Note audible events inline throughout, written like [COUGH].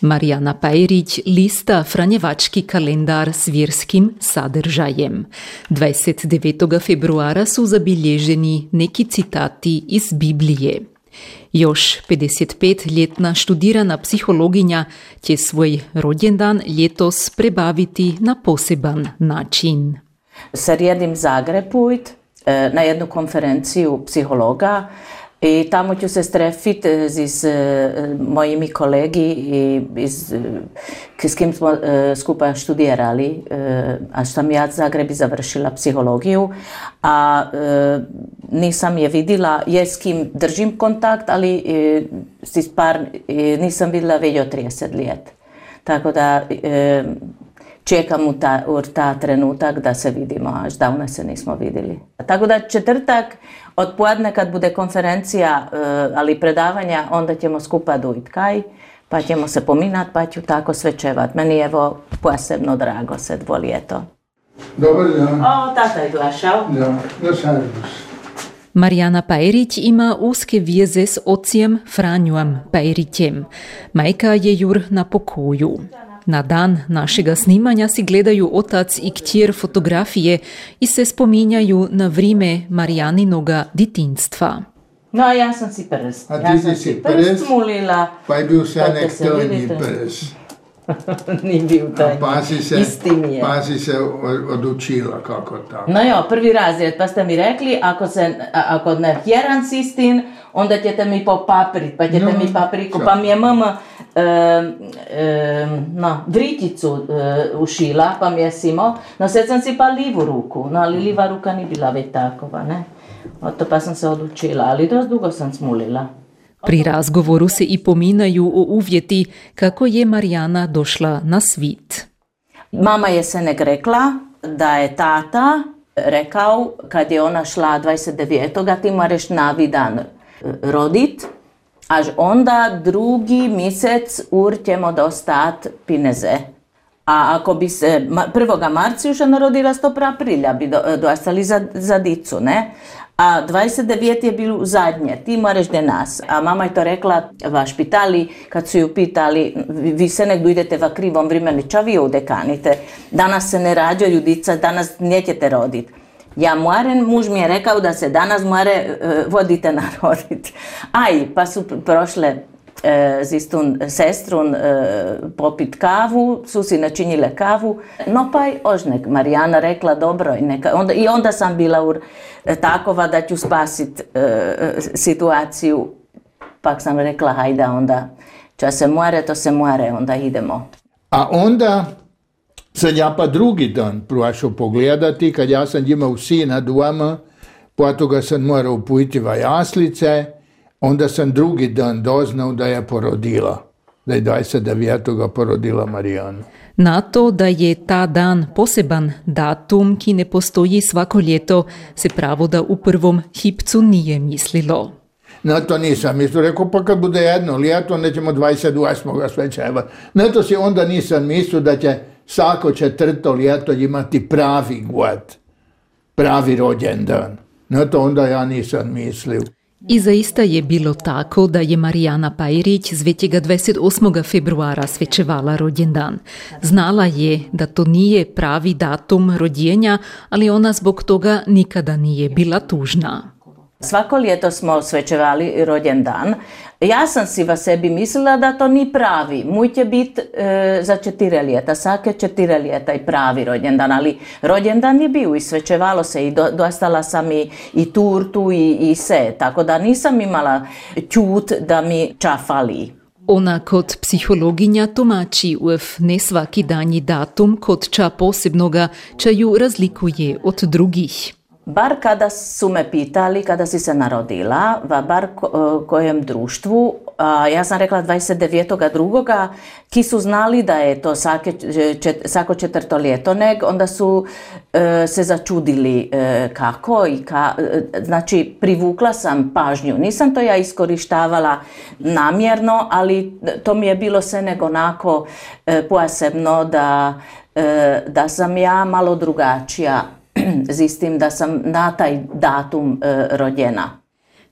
Marijana Pajrić lista Franjevački kalendar s vjerskim sadržajem. 29. februara su zabilježeni neki citati iz Biblije. Još 55-ljetna študirana psihologinja će svoj rođendan ljetos prebaviti na poseban način. Srjedim Zagreb e, na jednu konferenciju psihologa i tamo ću se strefiti s mojimi kolegi i iz, s kim smo e, skupa študirali, e, a sam ja Zagrebi završila psihologiju, a e, nisam je vidjela, je s kim držim kontakt, ali par, nisam vidjela od 30 let. Tako da čekam u ta, u ta trenutak da se vidimo, až davno se nismo vidjeli. Tako da četvrtak od podne kad bude konferencija, e, ali predavanja, onda ćemo skupa dujt kaj, pa ćemo se pominat, pa ću tako svečevat. Meni je evo posebno drago se dvoljeto. Dobar dan. O, tata je glašao. Da, da Marijana Pajrić ima uske vjeze s ocijem Franjuam Pajrićem. Majka je jur na pokoju. Na dan našega snimanja si gledaju otac i kćer fotografije i se spominjaju na vrime Marijaninoga ditinstva. No, ja sam si prst. A ja ti sam si prst, prst mulila. Pa je bil se nek trni prst. Ni bil taj. Pa si se, pa si se odučila kako tako. No jo, prvi razred, pa ste mi rekli, ako, se, ako ne vjeran sistin, onda ćete mi popaprit, pa ćete No, mi papriku. šta? Pa mi je mama no, vriticu e, ušila, pa mi je simo. No sad sam si pa livu ruku, no ali liva ruka ni bila već takova, ne. Oto pa sam se odlučila, ali dosta dugo sam smulila. Pri razgovoru se i pominaju o uvjeti kako je Marijana došla na svit. Mama je se nek rekla da je tata rekao kad je ona šla 29. ti moraš navi dan e, rodit, až onda drugi mjesec ur ćemo dostat pineze. A ako bi se ma- 1. marcijuša narodila 100 aprilja bi do, dostali za, za dicu, ne? A 29 je bilo zadnje, ti moraš de nas. A mama je to rekla, vaš pitali, kad su ju pitali, vi, se nek idete va krivom vremenu, ča vi? Danas se ne rađaju dica, danas nećete rodit. Ja moram, muž mi je rekao da se danas more e, vodite narodit. [LAUGHS] Aj, pa su pr- prošle e, z istun sestrun e, popit kavu, su si načinile kavu, no pa i ožnek. Marijana rekla dobro i neka, onda, i onda sam bila ur, e, takova da ću spasit e, situaciju, pak sam rekla hajde onda, ča se more, to se more, onda idemo. A onda sam ja pa drugi dan prošao pogledati, kad ja sam imao sina doma, pa toga sam morao pojiti va jaslice, onda sam drugi dan doznao da je porodila, da je 29. porodila Marijanu. Na to, da je ta dan poseban datum, ki ne postoji svako ljeto, se pravo da u prvom hipcu nije mislilo. Na to nisam mislio, rekao pa kad bude jedno ljeto, onda ćemo 28. svečevati. Na to si onda nisam mislio da će svako četvrto ljeto imati pravi god, pravi rođendan. Na to onda ja nisam mislio. I zaista je bilo tako da je Marijana Pajrić z 28. februara svečevala rođendan. Znala je da to nije pravi datum rođenja, ali ona zbog toga nikada nije bila tužna. Svako ljeto smo svečevali rođendan. Ja sam si va sebi mislila da to ni pravi. Muj će bit e, za četiri ljeta, svake četiri ljeta i pravi rođendan, ali rođendan je bio i svečevalo se i do, dostala sam i, i turtu i, i se, tako da nisam imala čut da mi čafali. Ona kot psihologinja tumači uf ne svaki danji datum kod ča posebnoga ča ju razlikuje od drugih. Bar kada su me pitali kada si se narodila, va bar e, kojem društvu, a, ja sam rekla 29. drugoga, ki su znali da je to svake, čet, ljeto, neg, onda su e, se začudili e, kako i ka, e, znači privukla sam pažnju. Nisam to ja iskorištavala namjerno, ali to mi je bilo sve nego onako e, posebno da, e, da sam ja malo drugačija [CLEARS THROAT] z istim da sam na taj datum e, rođena.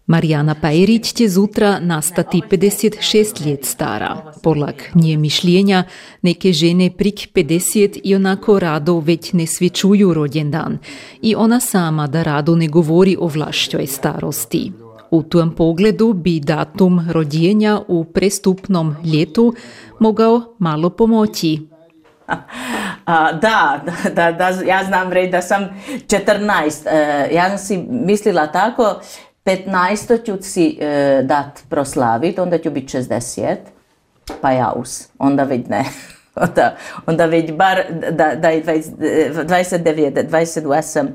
Marijana Pajrić će zutra nastati 56 let stara. Polag nje mišljenja, neke žene prik 50 i onako rado već ne svečuju rođendan i ona sama da rado ne govori o vlašćoj starosti. U tom pogledu bi datum rodjenja u prestupnom ljetu mogao malo pomoći. [LAUGHS] A, da, da, da, ja znam reći da sam 14. E, ja sam si mislila tako, 15. ću si e, dat proslaviti, onda ću biti 60, pa ja us, onda već ne. [LAUGHS] onda, onda već bar da, da je 29, 28,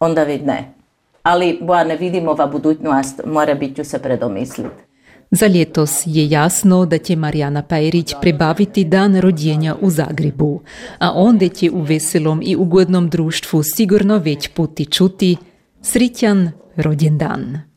onda već ne. Ali boja ne vidim ova budućnost, mora biti se predomisliti. Za ljetos je jasno da će Marijana Pajrić prebaviti dan rodjenja u Zagrebu, a onda će u veselom i ugodnom društvu sigurno već puti čuti srićan rođendan.